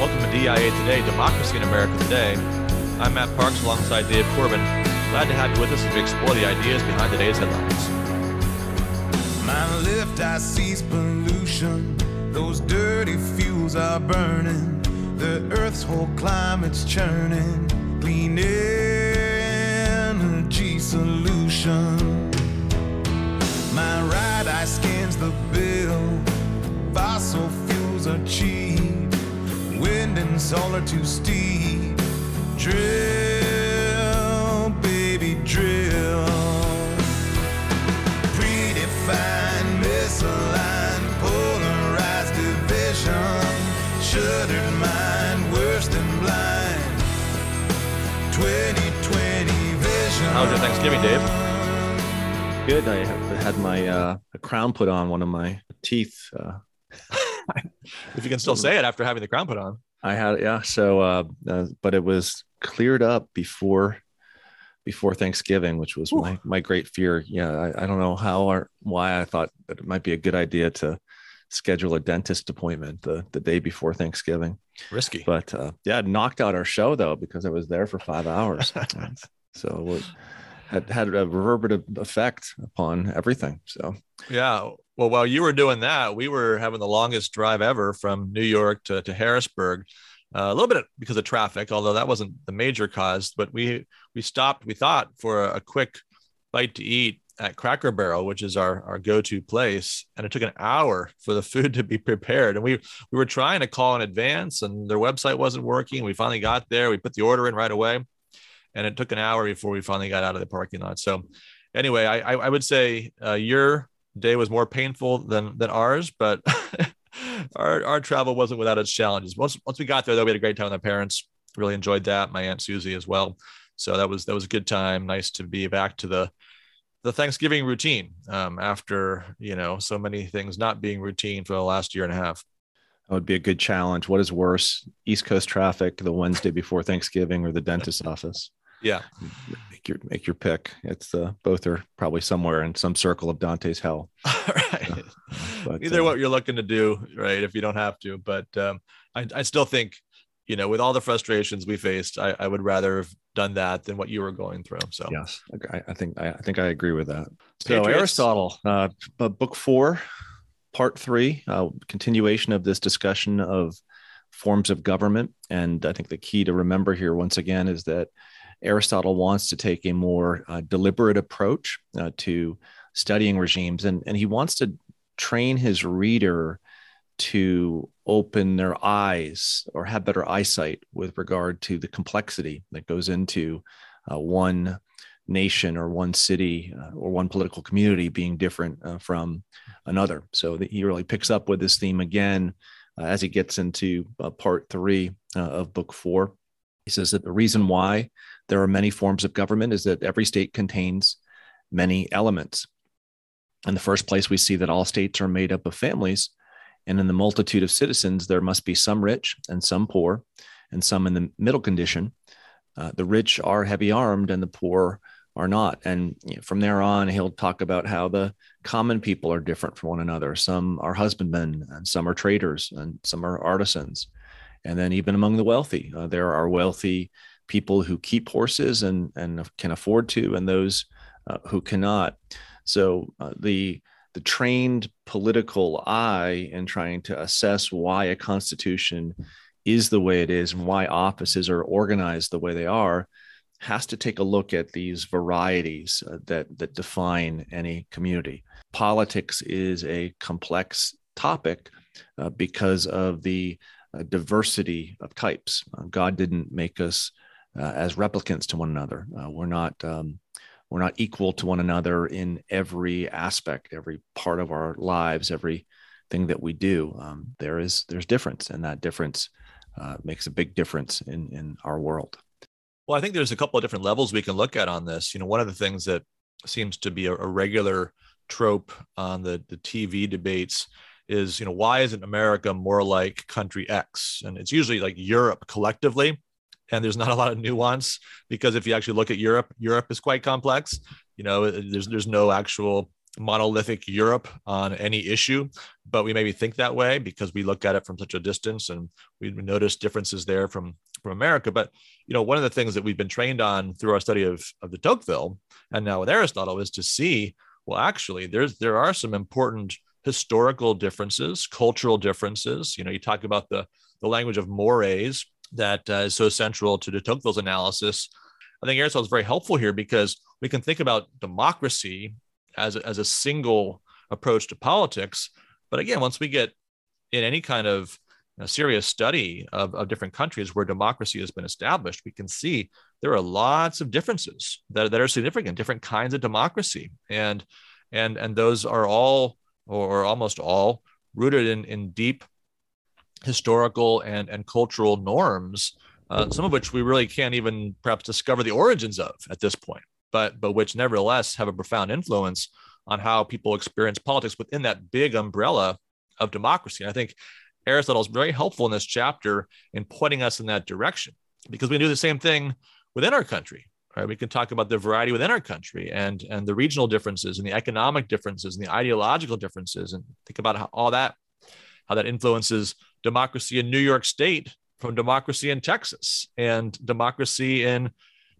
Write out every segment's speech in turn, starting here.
Welcome to DIA Today, Democracy in America Today. I'm Matt Parks alongside Dave Corbin. Glad to have you with us as we explore the ideas behind today's headlines. My left eye sees pollution. Those dirty fuels are burning. The earth's whole climate's churning. Clean energy solution. My right eye scans the bill. Fossil fuels are cheap. Wind and solar too steep. Drill, baby, drill. Predefined, misaligned, polarized division. Shuttered mind, worse than blind. 2020 vision. How was your Thanksgiving, Dave? Good. I had my uh, crown put on one of my teeth. Uh, If you can still say it after having the crown put on. I had it, yeah. So, uh, uh, but it was cleared up before before Thanksgiving, which was my my great fear. Yeah, I, I don't know how or why I thought that it might be a good idea to schedule a dentist appointment the the day before Thanksgiving. Risky. But uh, yeah, it knocked out our show though because I was there for five hours. so it was- had had a reverberative effect upon everything. So Yeah. Well, while you were doing that, we were having the longest drive ever from New York to, to Harrisburg. Uh, a little bit because of traffic, although that wasn't the major cause. But we we stopped. We thought for a, a quick bite to eat at Cracker Barrel, which is our our go to place, and it took an hour for the food to be prepared. And we we were trying to call in advance, and their website wasn't working. We finally got there. We put the order in right away, and it took an hour before we finally got out of the parking lot. So anyway, I I, would say uh, your day was more painful than than ours, but our our travel wasn't without its challenges. Once once we got there, though, we had a great time with my parents. Really enjoyed that. My aunt Susie as well. So that was that was a good time. Nice to be back to the the Thanksgiving routine um, after you know so many things not being routine for the last year and a half. That would be a good challenge. What is worse, East Coast traffic the Wednesday before Thanksgiving or the dentist's office? Yeah, Make your make your pick. It's uh, both are probably somewhere in some circle of Dante's hell. right. But, Either uh, what you're looking to do, right? If you don't have to, but um, I, I still think, you know, with all the frustrations we faced, I, I would rather have done that than what you were going through. So Yes, I, I think I, I think I agree with that. So Patriots. Aristotle, uh, book four, part three, uh, continuation of this discussion of forms of government, and I think the key to remember here once again is that Aristotle wants to take a more uh, deliberate approach uh, to studying regimes, and and he wants to train his reader to open their eyes or have better eyesight with regard to the complexity that goes into uh, one nation or one city uh, or one political community being different uh, from another. So he really picks up with this theme again uh, as he gets into part three of book four. He says that the reason why there are many forms of government is that every state contains many elements. In the first place, we see that all states are made up of families, and in the multitude of citizens, there must be some rich and some poor, and some in the middle condition. Uh, the rich are heavy armed, and the poor are not. And you know, from there on, he'll talk about how the common people are different from one another. Some are husbandmen, and some are traders, and some are artisans. And then, even among the wealthy, uh, there are wealthy people who keep horses and, and can afford to, and those uh, who cannot. So, uh, the the trained political eye in trying to assess why a constitution is the way it is and why offices are organized the way they are has to take a look at these varieties uh, that that define any community. Politics is a complex topic uh, because of the uh, diversity of types. Uh, God didn't make us uh, as replicants to one another. Uh, we're not um, we're not equal to one another in every aspect, every part of our lives, every thing that we do. Um, there is there's difference, and that difference uh, makes a big difference in in our world. Well, I think there's a couple of different levels we can look at on this. You know, one of the things that seems to be a, a regular trope on the the TV debates is, you know, why isn't America more like country X? And it's usually like Europe collectively. And there's not a lot of nuance because if you actually look at Europe, Europe is quite complex. You know, there's there's no actual monolithic Europe on any issue, but we maybe think that way because we look at it from such a distance and we notice differences there from from America. But you know, one of the things that we've been trained on through our study of of the Tocqueville and now with Aristotle is to see well, actually, there's there are some important historical differences, cultural differences. You know, you talk about the the language of mores that uh, is so central to de Tocqueville's analysis. I think Aristotle is very helpful here because we can think about democracy as a, as a single approach to politics. But again, once we get in any kind of you know, serious study of, of different countries where democracy has been established, we can see there are lots of differences that, that are significant, different kinds of democracy. And and and those are all or almost all rooted in, in deep historical and, and cultural norms, uh, some of which we really can't even perhaps discover the origins of at this point but but which nevertheless have a profound influence on how people experience politics within that big umbrella of democracy. And I think Aristotle is very helpful in this chapter in pointing us in that direction because we do the same thing within our country. Right? We can talk about the variety within our country and and the regional differences and the economic differences and the ideological differences and think about how all that how that influences democracy in New York State from democracy in Texas and democracy in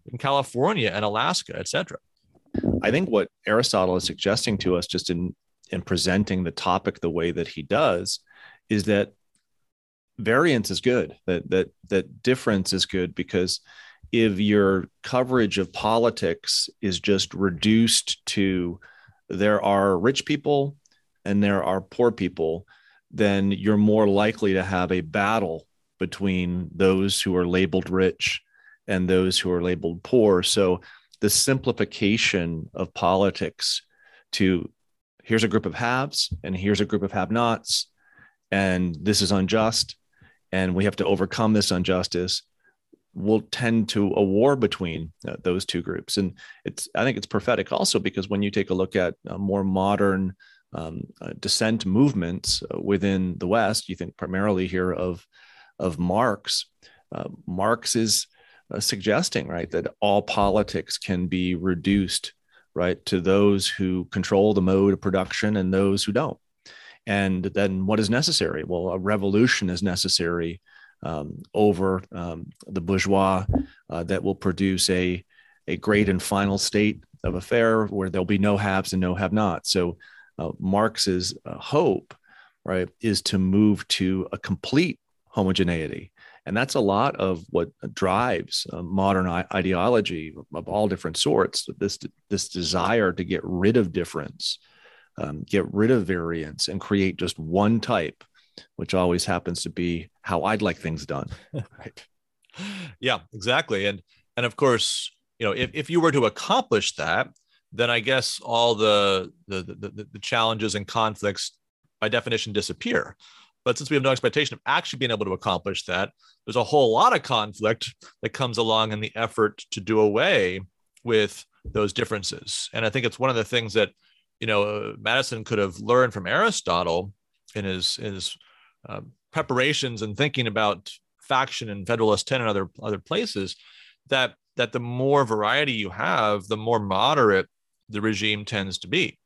in California and Alaska, et cetera. I think what Aristotle is suggesting to us, just in in presenting the topic the way that he does, is that variance is good. That that that difference is good because if your coverage of politics is just reduced to there are rich people and there are poor people, then you're more likely to have a battle between those who are labeled rich and those who are labeled poor. So the simplification of politics to here's a group of haves and here's a group of have nots, and this is unjust, and we have to overcome this injustice will tend to a war between uh, those two groups and it's i think it's prophetic also because when you take a look at uh, more modern um, uh, dissent movements uh, within the west you think primarily here of of marx uh, marx is suggesting, right, that all politics can be reduced, right, to those who control the mode of production and those who don't. And then what is necessary? Well, a revolution is necessary um, over um, the bourgeois uh, that will produce a, a great and final state of affair where there'll be no haves and no have nots. So uh, Marx's uh, hope, right, is to move to a complete homogeneity and that's a lot of what drives uh, modern ideology of all different sorts. This this desire to get rid of difference, um, get rid of variance, and create just one type, which always happens to be how I'd like things done. right. Yeah, exactly. And and of course, you know, if, if you were to accomplish that, then I guess all the the, the, the challenges and conflicts by definition disappear. But since we have no expectation of actually being able to accomplish that, there's a whole lot of conflict that comes along in the effort to do away with those differences. And I think it's one of the things that, you know, uh, Madison could have learned from Aristotle in his, his uh, preparations and thinking about faction and Federalist 10 and other, other places that, that the more variety you have, the more moderate the regime tends to be.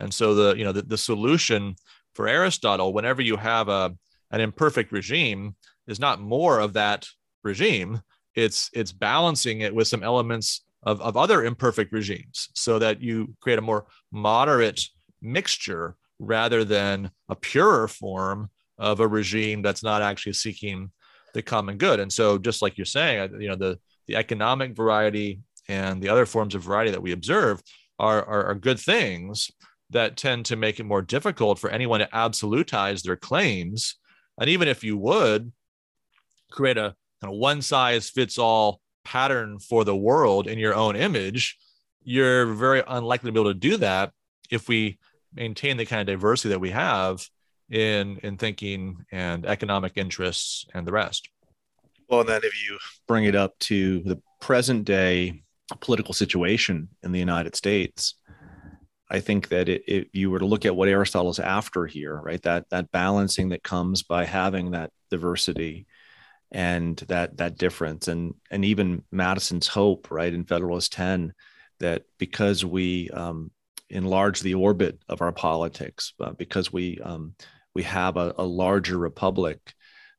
And so the, you know, the, the solution for Aristotle, whenever you have a, an imperfect regime, is not more of that regime. It's it's balancing it with some elements of, of other imperfect regimes so that you create a more moderate mixture rather than a purer form of a regime that's not actually seeking the common good. And so just like you're saying, you know, the the economic variety and the other forms of variety that we observe are, are, are good things that tend to make it more difficult for anyone to absolutize their claims. And even if you would create a kind of one size fits all pattern for the world in your own image, you're very unlikely to be able to do that if we maintain the kind of diversity that we have in in thinking and economic interests and the rest. Well, and then if you bring it up to the present day political situation in the United States, I think that it, if you were to look at what Aristotle's after here, right, that that balancing that comes by having that diversity and that that difference, and and even Madison's hope, right, in Federalist Ten, that because we um, enlarge the orbit of our politics uh, because we um, we have a, a, larger republic.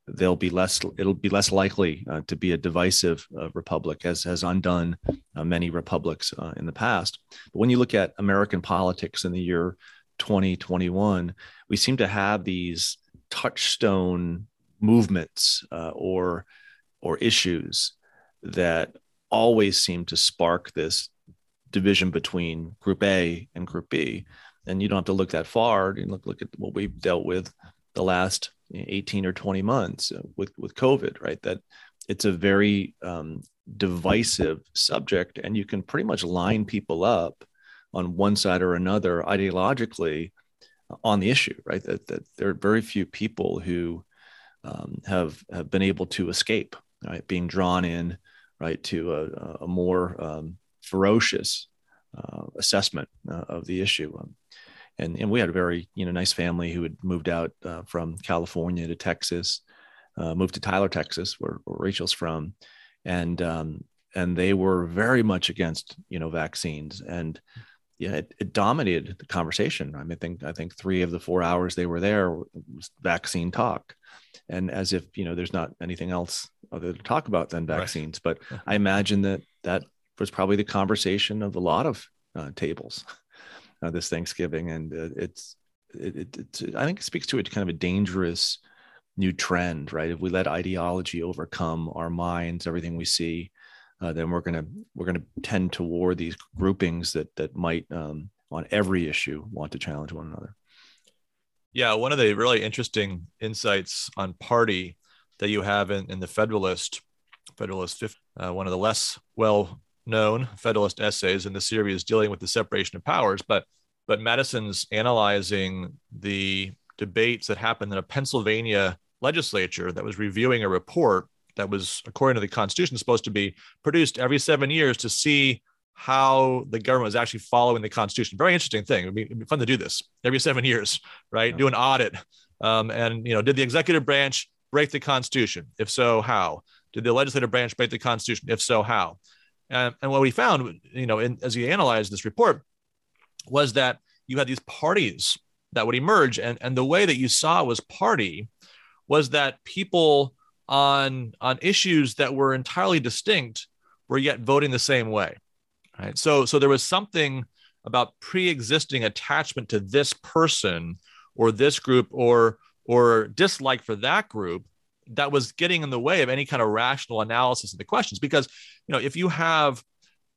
There'll be less. It'll be less likely uh, to be a divisive uh, republic, as has undone uh, many republics uh, in the past. But when you look at American politics in the year 2021, we seem to have these touchstone movements uh, or or issues that always seem to spark this division between group A and group B. And you don't have to look that far. You look look at what we've dealt with the last 18 or 20 months with with COVID, right? That it's a very um, divisive subject, and you can pretty much line people up on one side or another ideologically on the issue, right? That that there are very few people who um, have have been able to escape, right? Being drawn in, right, to a, a more um, ferocious uh, assessment uh, of the issue. Um, and, and we had a very you know nice family who had moved out uh, from California to Texas, uh, moved to Tyler, Texas, where, where Rachel's from, and um, and they were very much against you know vaccines. And yeah it, it, dominated the conversation. I mean I think I think three of the four hours they were there was vaccine talk. And as if you know there's not anything else other to talk about than vaccines. Right. but I imagine that that was probably the conversation of a lot of uh, tables uh, this Thanksgiving, and uh, it's it, it, it's I think it speaks to a kind of a dangerous new trend, right? If we let ideology overcome our minds, everything we see, uh, then we're gonna we're gonna tend toward these groupings that that might um, on every issue want to challenge one another. Yeah, one of the really interesting insights on party that you have in, in the Federalist, Federalist, uh, one of the less well known Federalist essays in the series dealing with the separation of powers, but but Madison's analyzing the debates that happened in a Pennsylvania legislature that was reviewing a report that was, according to the Constitution, supposed to be produced every seven years to see how the government was actually following the Constitution. Very interesting thing. It'd be, it'd be fun to do this every seven years, right? Yeah. Do an audit, um, and you know, did the executive branch break the Constitution? If so, how? Did the legislative branch break the Constitution? If so, how? And, and what we found, you know, in, as we analyzed this report, was that you had these parties that would emerge, and and the way that you saw was party was that people on on issues that were entirely distinct were yet voting the same way, right? So so there was something about pre-existing attachment to this person or this group or or dislike for that group that was getting in the way of any kind of rational analysis of the questions. Because you know if you have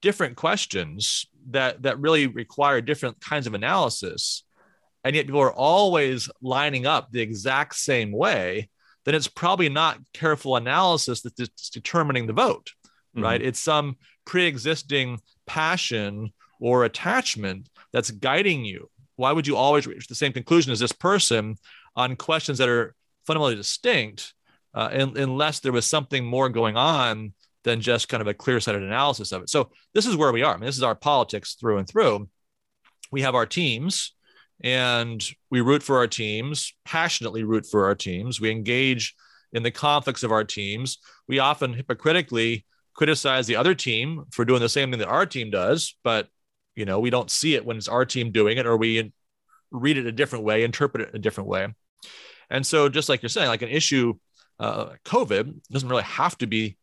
different questions that that really require different kinds of analysis and yet people are always lining up the exact same way then it's probably not careful analysis that's determining the vote mm-hmm. right? It's some pre-existing passion or attachment that's guiding you. Why would you always reach the same conclusion as this person on questions that are fundamentally distinct uh, in, unless there was something more going on than just kind of a clear-sighted analysis of it. So this is where we are. I mean, this is our politics through and through. We have our teams, and we root for our teams, passionately root for our teams. We engage in the conflicts of our teams. We often hypocritically criticize the other team for doing the same thing that our team does, but you know we don't see it when it's our team doing it, or we read it a different way, interpret it a different way. And so, just like you're saying, like an issue uh, COVID doesn't really have to be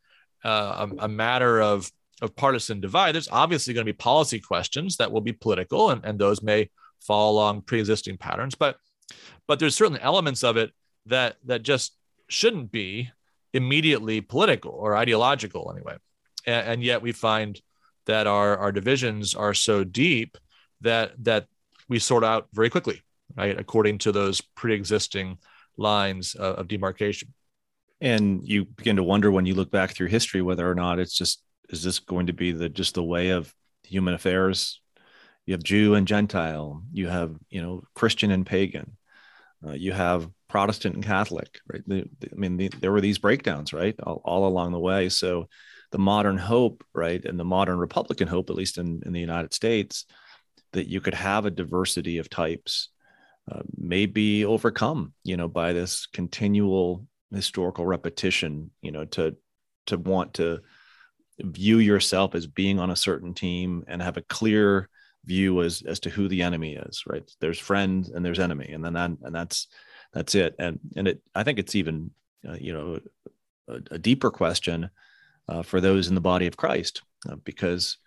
uh, a, a, matter of, of partisan divide. There's obviously going to be policy questions that will be political, and, and those may fall along pre-existing patterns. But but there's certain elements of it that that just shouldn't be immediately political or ideological anyway. And, and yet we find that our our divisions are so deep that that we sort out very quickly, right, according to those pre-existing lines of, of demarcation and you begin to wonder when you look back through history whether or not it's just is this going to be the just the way of human affairs? You have jew and gentile. You have you know christian and pagan. Uh, you have protestant and catholic right? The, the, i mean the, there were these breakdowns right all, all, along the way. So the modern hope right and the modern republican hope at least in, in the united states that you could have a diversity of types uh, may be overcome you know by this continual historical repetition you know to to want to view yourself as being on a certain team and have a clear view as as to who the enemy is right? There's friend and there's enemy and then that and that's that's it. And and it i think it's even uh, you know a, a deeper question uh, for those in the body of christ uh, because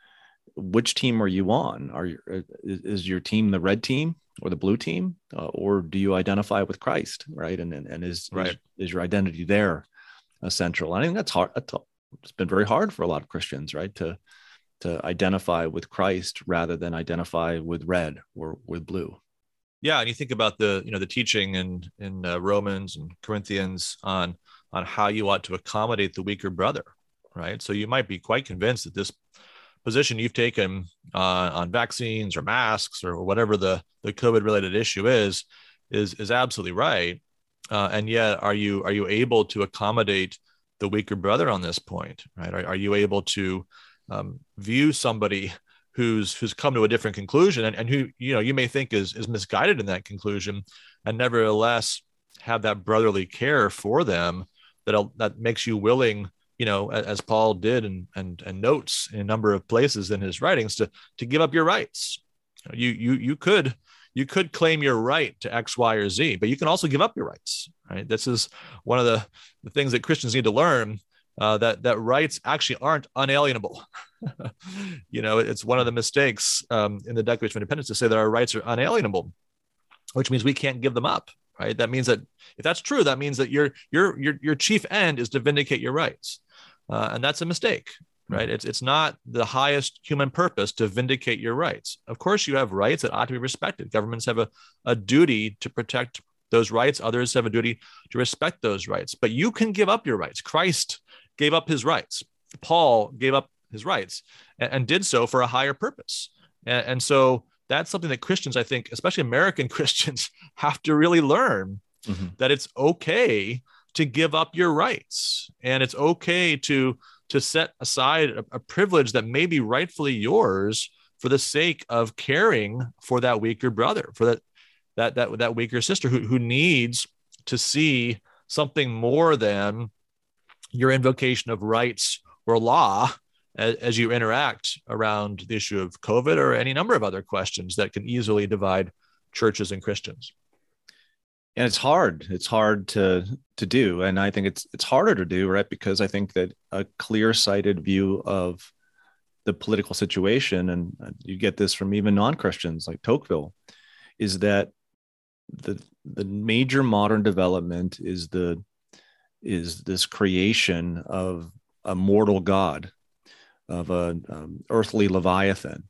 which team are you on are you, uh, is your team the red team or the blue team uh, or do you identify with christ right and and, and is, right. is, is your identity there central i think that's hard it's been very hard for a lot of christians right to to identify with Christ rather than identify with red or with blue. Yeah, and you think about the you know the teaching in in uh, Romans and Corinthians on on how you ought to accommodate the weaker brother, right? So you might be quite convinced that this position you've taken uh, on vaccines or masks or whatever the the COVID related issue is is is absolutely right, uh, and yet are you are you able to accommodate the weaker brother on this point, right? Are, are you able to um, view somebody who's who's come to a different conclusion and, and who you know you may think is is misguided in that conclusion and nevertheless have that brotherly care for them that that makes you willing you know as paul did and and and notes in a number of places in his writings to to give up your rights you you you could you could claim your right to x y or z but you can also give up your rights right this is one of the, the things that christians need to learn uh, that that rights actually aren't unalienable. you know, it's one of the mistakes um, in the Declaration of Independence to say that our rights are unalienable, which means we can't give them up. Right. That means that if that's true, that means that your your your your chief end is to vindicate your rights, uh, and that's a mistake. Right. It's it's not the highest human purpose to vindicate your rights. Of course, you have rights that ought to be respected. Governments have a, a duty to protect those rights. Others have a duty to respect those rights. But you can give up your rights. Christ gave up his rights. Paul gave up his rights and, and did so for a higher purpose. And, and, so that's something that Christians, I think, especially American Christians, have to really learn mm-hmm. that it's okay to give up your rights and it's okay to to set aside a, a privilege that may be rightfully yours for the sake of caring for that weaker brother for that that that that weaker sister who, who needs to see something more than your invocation of rights or law as, as you interact around the issue of COVID or any number of other questions that can easily divide churches and Christians. And it's hard. It's hard to to do, and I think it's it's harder to do, right? Because I think that a clear-sighted view of the political situation, and you get this from even non-Christians like Tocqueville, is that the the major modern development is the is this creation of a mortal god, of an um, earthly leviathan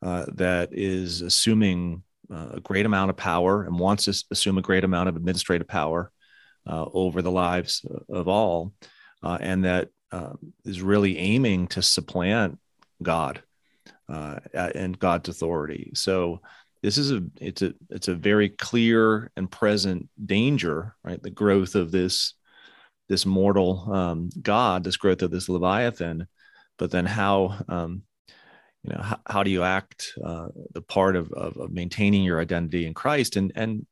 uh, that is assuming a great amount of power and wants to assume a great amount of administrative power uh, over the lives of all, uh, and that um, is really aiming to supplant God uh, and God's authority. So this is a it's a it's a very clear and present danger, right? The growth of this this mortal um, god, this growth of this leviathan, but then how um, you know how, how do you act uh, the part of, of, of maintaining your identity in Christ and and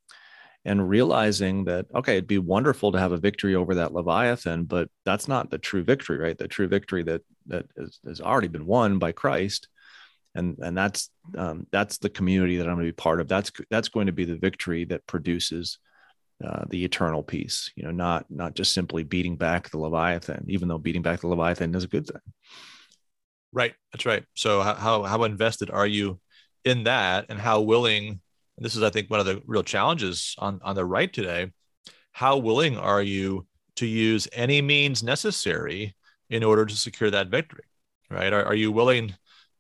and realizing that okay it'd be wonderful to have a victory over that leviathan but that's not the true victory right? The true victory that that is, has already been won by christ. And and that's um, that's the community that i'm going to be part of. That's that's going to be the victory that produces uh, the eternal peace you know not not just simply beating back the leviathan even though beating back the leviathan is a good thing right that's right. So how how invested are you in that? And how willing and this is i think one of the real challenges on on the right today how willing are you to use any means necessary in order to secure that victory right? Are, are you willing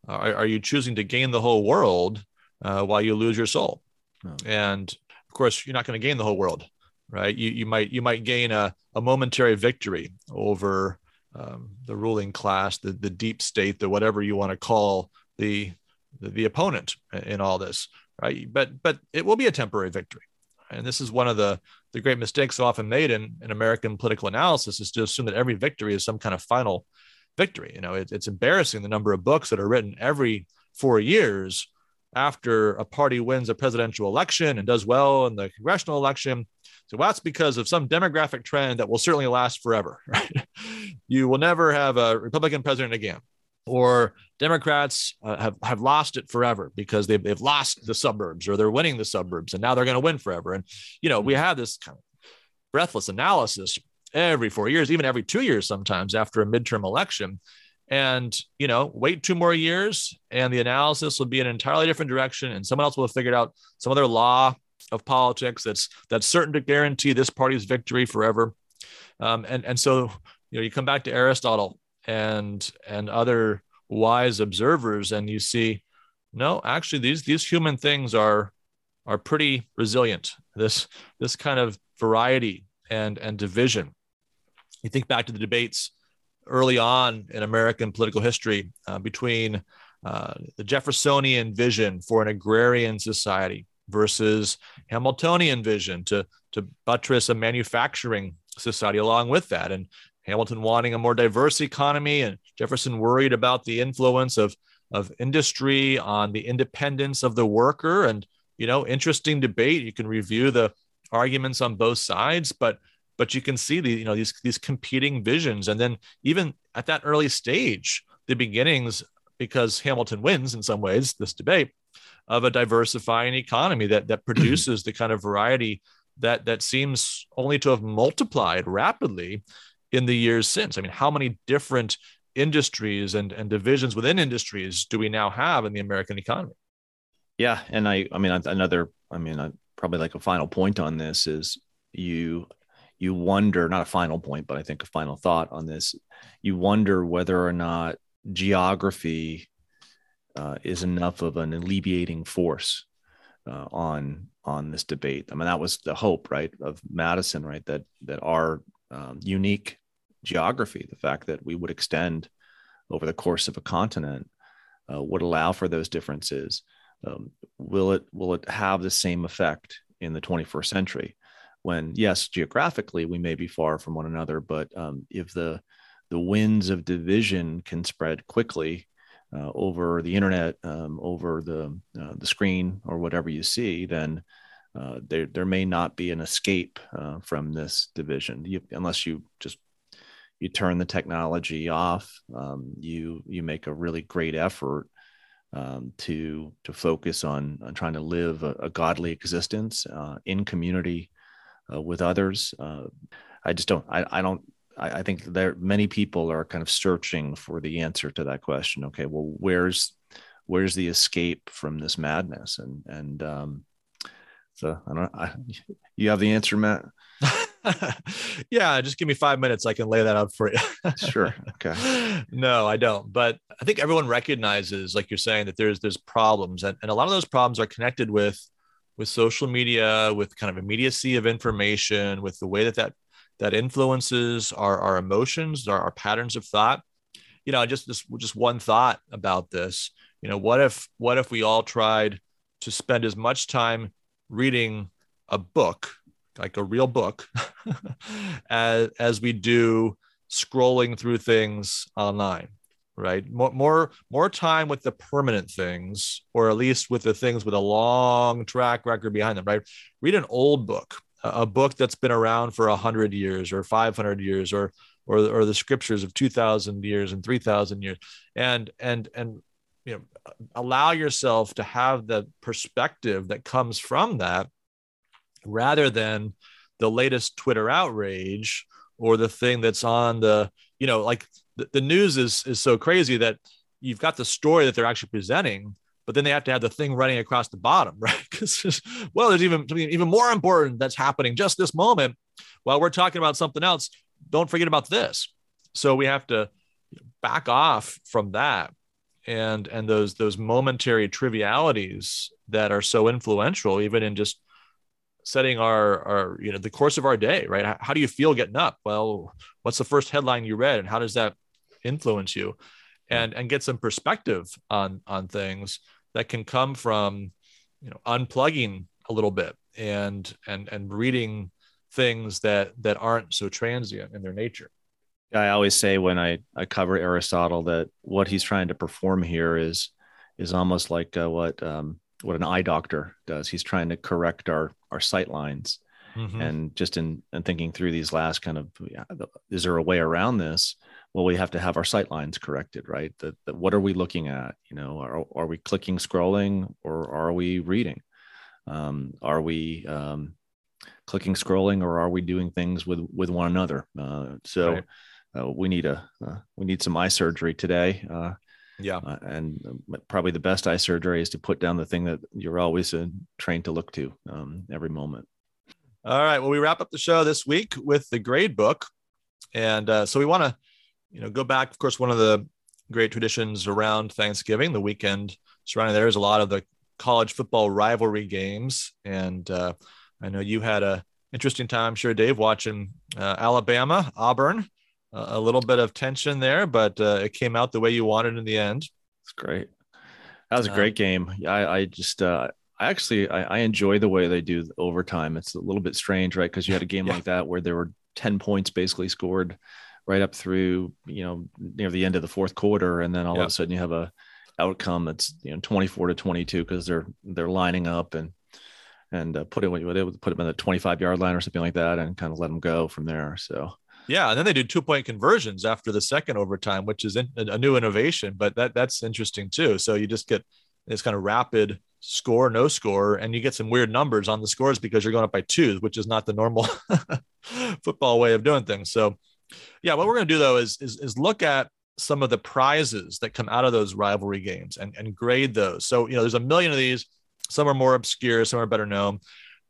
are, are you choosing to gain the whole world uh, while you lose your soul? Oh. and of course you're not going to gain the whole world right? You, you might you might gain a, a momentary victory over um, the ruling class the, the deep state the whatever you want to call the, the the opponent in all this right but but it will be a temporary victory and this is one of the the great mistakes often made in, in american political analysis is to assume that every victory is some kind of final victory you know it, it's embarrassing the number of books that are written every four years after a party wins a presidential election and does well in the congressional election. So that's because of some demographic trend that will certainly last forever. Right? you will never have a Republican president again. or Democrats uh, have, have lost it forever because they've, they've lost the suburbs or they're winning the suburbs and now they're going to win forever. And, you know, we have this kind of breathless analysis every four years, even every two years sometimes after a midterm election. And, you know, wait two more years and the analysis will be in an entirely different direction and someone else will have figured out some other law of politics that's that's certain to guarantee this party's victory forever. Um, and, and so, you know, you come back to Aristotle and and other wise observers and you see no actually these these human things are are pretty resilient this this kind of variety and and division you think back to the debates early on in american political history uh, between uh, the jeffersonian vision for an agrarian society versus hamiltonian vision to to buttress a manufacturing society along with that and Hamilton wanting a more diverse economy, and Jefferson worried about the influence of, of industry on the independence of the worker. And, you know, interesting debate. You can review the arguments on both sides, but but you can see the you know these these competing visions and then even at that early stage the beginnings because hamilton wins in some ways this debate of a diversifying economy that that produces the kind of variety that that seems only to have multiplied rapidly in the years since. I mean, how many different industries and, and divisions within industries do we now have in the American economy? Yeah. And I, I mean, another, I mean, I, probably like a final point on this is you, you wonder, not a final point, but I think a final thought on this, you wonder whether or not geography uh, is enough of an alleviating force uh, on on this debate. I mean, that was the hope, right, of Madison, right, that that our um, unique geography, the fact that we would extend over the course of a continent uh, would allow for those differences. Um, will it will it have the same effect in the 21st century? When yes, geographically we may be far from one another, but um, if the the winds of division can spread quickly uh, over the internet, um, over the uh, the screen, or whatever you see, then uh, there there may not be an escape uh, from this division, you, unless you just you turn the technology off. Um, you you make a really great effort um, to to focus on on trying to live a, a godly existence uh, in community uh, with others. I just don't. I, I don't. I, I think there many people are kind of searching for the answer to that question. Okay, well, where's where's the escape from this madness? And and um, so I don't. I, you have the answer, Matt. yeah, just give me five minutes. I can lay that out for you. sure. Okay. No, I don't. But I think everyone recognizes, like you're saying, that there's there's problems, and, and a lot of those problems are connected with with social media, with kind of immediacy of information, with the way that that that influences our our emotions, our, our patterns of thought. You know, just just just one thought about this. You know, what if what if we all tried to spend as much time reading a book like a real book as, as we do scrolling through things online right more, more more time with the permanent things or at least with the things with a long track record behind them right read an old book a book that's been around for 100 years or 500 years or or, or the scriptures of 2000 years and 3000 years. And and and you know allow yourself to have the perspective that comes from that rather than the latest Twitter outrage or the thing that's on the, you know, like the, the news is is so crazy that you've got the story that they're actually presenting, but then they have to have the thing running across the bottom, right? Because well, there's even something even more important that's happening just this moment while we're talking about something else. Don't forget about this. So we have to back off from that and and those those momentary trivialities that are so influential even in just setting our our you know the course of our day right how, how do you feel getting up well what's the first headline you read and how does that influence you and and get some perspective on on things that can come from you know unplugging a little bit and and and reading things that that aren't so transient in their nature i always say when i i cover aristotle that what he's trying to perform here is is almost like uh, what um, what an eye doctor does. He's trying to correct our our sight lines. Mm-hmm. And just in and thinking through these last kind of, is there a way around this? well, we have to have our sight lines corrected, right? That, that what are we looking at? You know, are, are we clicking, scrolling, or are we reading? Um, are we um, clicking, scrolling, or are we doing things with with one another? Uh, so right. uh, we need a uh, we need some eye surgery today. Uh, yeah, uh, and probably the best eye surgery is to put down the thing that you're always uh, trained to look to um, every moment. All right. Well, we wrap up the show this week with the grade book, and so we want to you know, go back. Of course, one of the great traditions around Thanksgiving, the weekend surrounding there is a lot of the college football rivalry games, and uh, I know you had a interesting time, I'm sure, Dave, watching uh, Alabama, Auburn. Uh, a little bit of tension there, but uh, it came out the way you wanted in the end. It's great. That was a uh, great game. I, I just, uh, actually, I, I, enjoy the way they do overtime. It's a little bit strange, right? Because you had a game yeah. like that where there were 10 points basically scored right up through you know near the end of the fourth quarter, and then all yeah. of a sudden you have a outcome that's you know 24 to 22 because they're they're lining up and and uh, put it what would put them in the 25 yard line or something like that and kind of let them go from there. So yeah, and then they do two point conversions after the second overtime, which is in, a new innovation. But that that's interesting too. So you just get this kind of rapid score, no score, and you get some weird numbers on the scores because you're going up by two, which is not the normal football way of doing things. So yeah, what we're going to do though is, is, is look at some of the prizes that come out of those rivalry games and, and grade those. So, you know, there's a million of these. Some are more obscure, some are better known,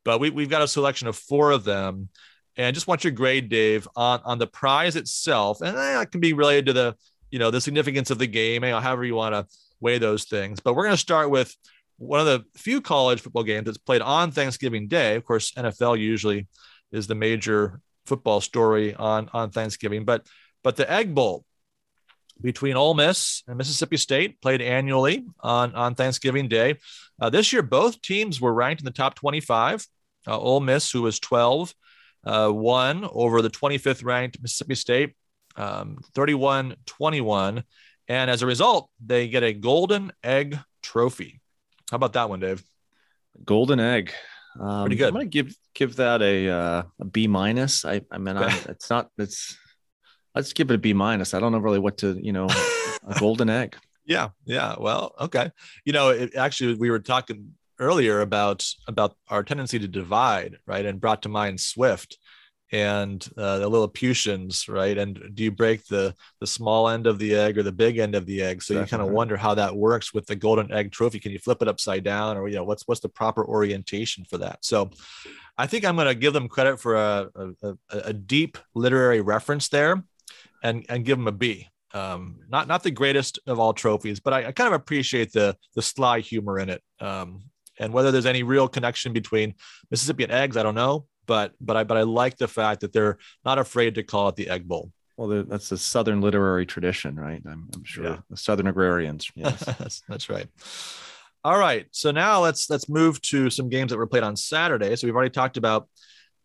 but we, we've got a selection of four of them. And just want your grade, Dave, on, on the prize itself. And eh, that can be related to the, you know, the significance of the game, you know, however you want to weigh those things. But we're going to start with one of the few college football games that's played on Thanksgiving Day. Of course, NFL usually is the major football story on on Thanksgiving. But but the Egg Bowl between Ole Miss and Mississippi State played annually on on Thanksgiving Day. Uh, this year, both teams were ranked in the top 25. Uh, Ole Miss, who was 12, uh, won over the 25th ranked Mississippi State, um, 31 21. And as a result, they get a golden egg trophy. How about that one, Dave? Golden egg. Um, Pretty good. I'm gonna give give that a uh, a B minus. I I mean, okay. it's not. It's let's give it a B minus. I don't know really what to you know a golden egg. Yeah, yeah. Well, okay. You know, it, actually, we were talking earlier about about our tendency to divide, right? And brought to mind Swift and uh, the Lilliputians, right? And do you break the the small end of the egg or the big end of the egg? So Definitely. you kind of wonder how that works with the golden egg trophy. Can you flip it upside down, or you know, what's what's the proper orientation for that? So, I think I'm going to give them credit for a, a, a deep literary reference there, and and give them a B. Um, not not the greatest of all trophies, but I, I, kind of appreciate the the sly humor in it. Um, and whether there's any real connection between Mississippi and eggs, I don't know but but I but I like the fact that they're not afraid to call it the Egg Bowl. Well, that's a Southern literary tradition, right? I'm, I'm sure yeah. the Southern agrarians. Yes, that's, that's right. All right, so now let's let's move to some games that were played on Saturday. So we've already talked about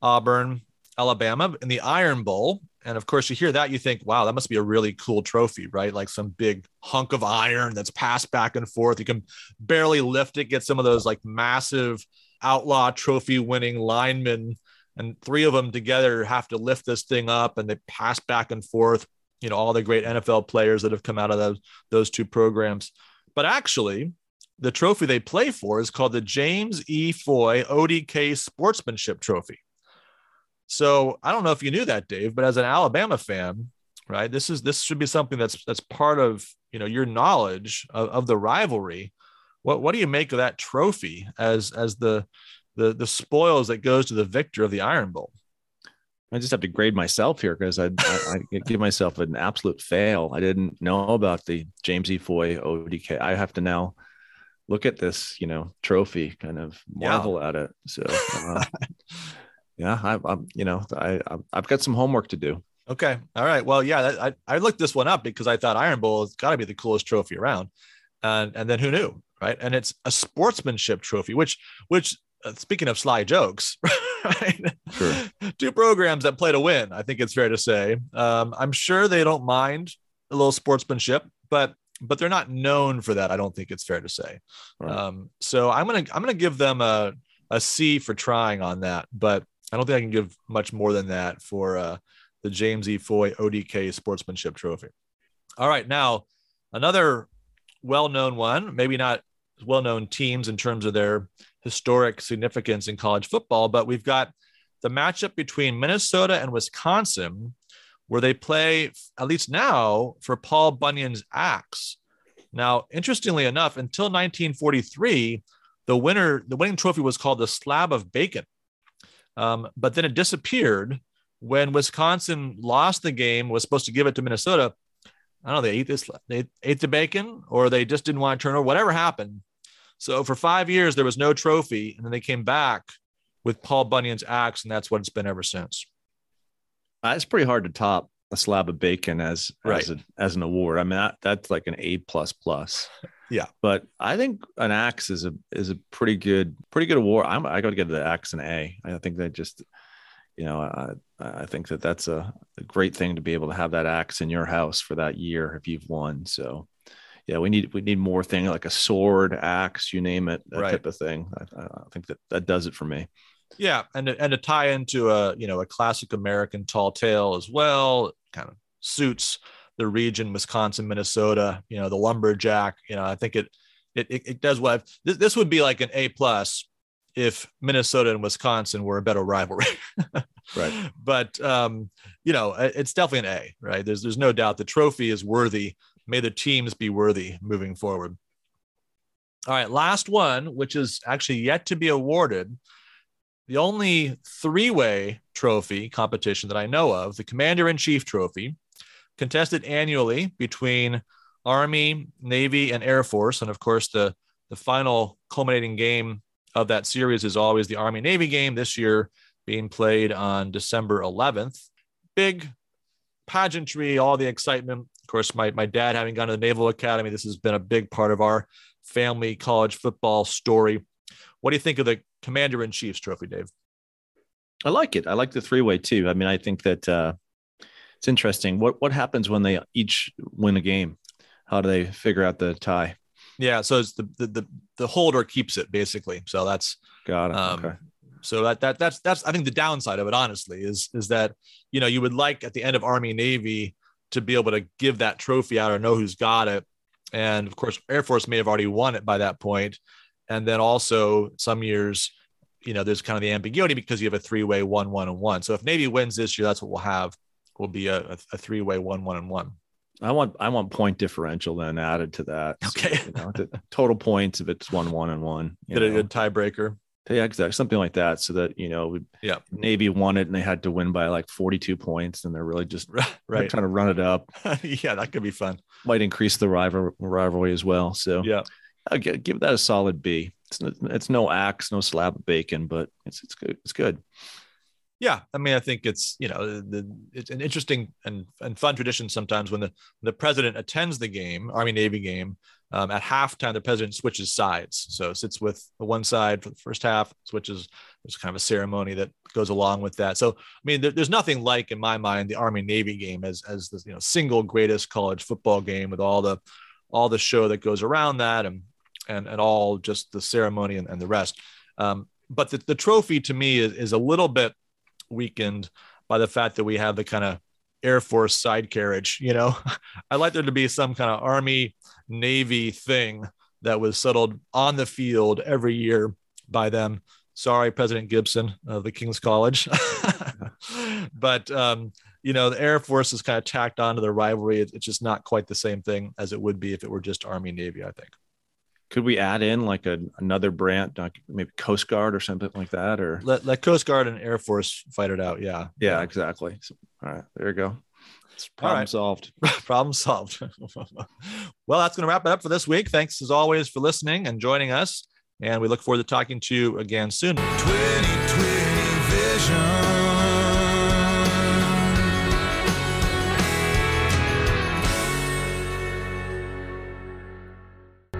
Auburn, Alabama, in the Iron Bowl, and of course you hear that you think, wow, that must be a really cool trophy, right? Like some big hunk of iron that's passed back and forth. You can barely lift it. Get some of those like massive outlaw trophy winning linemen and three of them together have to lift this thing up and they pass back and forth you know all the great nfl players that have come out of those those two programs. But actually the trophy they play for is called the james e. Foy odk sportsmanship trophy. So i don't know if you knew that dave but as an alabama fan right this is this should be something that's that's part of you know your knowledge of, of the rivalry. What what do you make of that trophy as as the the the spoils that goes to the victor of the Iron Bowl. I just have to grade myself here because I, I, I, give myself an absolute fail. I didn't know about the James E. Foy ODK. I have to now look at this, you know, trophy, kind of marvel yeah. at it. So, uh, yeah, I, am you know, I, I've got some homework to do. Okay, all right. Well, yeah, I, I looked this one up because I thought Iron Bowl has got to be the coolest trophy around, and and then who knew, right? And it's a sportsmanship trophy, which which uh, speaking of sly jokes, right? Sure. Two programs that play to win. I think it's fair to say. Um, I'm sure they don't mind a little sportsmanship, but but they're not known for that. I don't think it's fair to say. Right. Um, so I'm gonna I'm gonna give them a a C for trying on that, but I don't think I can give much more than that for uh, the James E. Foy ODK Sportsmanship Trophy. All right, now another well-known one, maybe not well-known teams in terms of their historic significance in college football, but we've got the matchup between Minnesota and Wisconsin, where they play, at least now, for Paul Bunyan's axe. Now, interestingly enough, until 1943, the winner, the winning trophy was called the Slab of Bacon. Um, but then it disappeared when Wisconsin lost the game, was supposed to give it to Minnesota. I don't know, they ate this, they ate the bacon, or they just didn't want to turn over, whatever happened. So for five years, there was no trophy. And then they came back with Paul Bunyan's axe, and that's what it's been ever since. Uh, it's pretty hard to top a slab of bacon as Right. as, a, as an award. I mean, that, that's like an A plus plus. Yeah. But I think an axe is a is a pretty good pretty good award. I'm I got to give the axe an A. I think that just you know I I think that that's a, a great thing to be able to have that axe in your house for that year if you've won. So yeah, we need we need more thing like a sword, axe, you name it, that Right. type of thing. I, I think that that does it for me. Yeah, and to, and to tie into a you know a classic American tall tale as well, kind of suits the region, Wisconsin, Minnesota. You know, the lumberjack. You know, I think it it it, it does what this, this would be like an A plus if Minnesota and Wisconsin were a better rivalry. Right. But um, you know, it's definitely an A, right? There's there's no doubt the trophy is worthy. May the teams be worthy moving forward. All right, last one, which is actually yet to be awarded. The only three-way trophy competition that I know of, the Commander in Chief Trophy, contested annually between Army, Navy, and Air Force, and of course the the final culminating game of that series is always the Army Navy game. This year being played on December 11th. Big pageantry, all the excitement. Of course, my, my dad having gone to the Naval Academy, this has been a big part of our family college football story. What do you think of the Commander in Chief's trophy, Dave? I like it. I like the three way too. I mean, I think that uh, it's interesting. What what happens when they each win a game? How do they figure out the tie? Yeah, so it's the the the, the holder keeps it basically. So that's Got it. Um, okay. So that that that's that's I think the downside of it, honestly, is is that you know you would like at the end of Army Navy to be able to give that trophy out or know who's got it, and of course Air Force may have already won it by that point, and then also some years, you know, there's kind of the ambiguity because you have a three way one one and one. So if Navy wins this year, that's what we'll have. Will be a, a, three way one one and one. I want I want point differential then added to that. So, Okay. you know, the total points if it's one one and one. Get a good tiebreaker. Yeah, exactly. Something like that. So that you know, Yeah. Navy won it and they had to win by like forty two points, and they're really just they're Right. trying to run it up. yeah, that could be fun. Might increase the rival rivalry as well. So Yeah. I'll gi- give that a solid B. It's n- it's no axe, no slab of bacon, but it's it's good. It's good. Yeah, I mean, I think it's you know the, it's an interesting and, and fun tradition sometimes when the the president attends the game, Army Navy game. Um, at halftime, the president switches sides, so sits with the one side for the first half, switches. There's kind of a ceremony that goes along with that. So, I mean, there, there's nothing like, in my mind, the Army Navy game as as the you know single greatest college football game with all the all the show that goes around that and and and all just the ceremony and, and the rest. Um, but the, the trophy to me is, is a little bit weakened by the fact that we have the kind of Air Force side carriage. You know, I'd like there to be some kind of Army Navy thing that was settled on the field every year by them. Sorry, President Gibson of the King's College. but, um, you know, the Air Force is kind of tacked onto the rivalry. It's just not quite the same thing as it would be if it were just Army Navy, I think. Could we add in like a, another brand, like maybe Coast Guard or something like that? Or Let, let Coast Guard and Air Force fight it out. Yeah. yeah, exactly. So, all right, there you go. It's problem right. solved. Problem solved. well, that's going to wrap it up for this week. Thanks as always for listening and joining us. And we look forward to talking to you again soon. 2020 vision.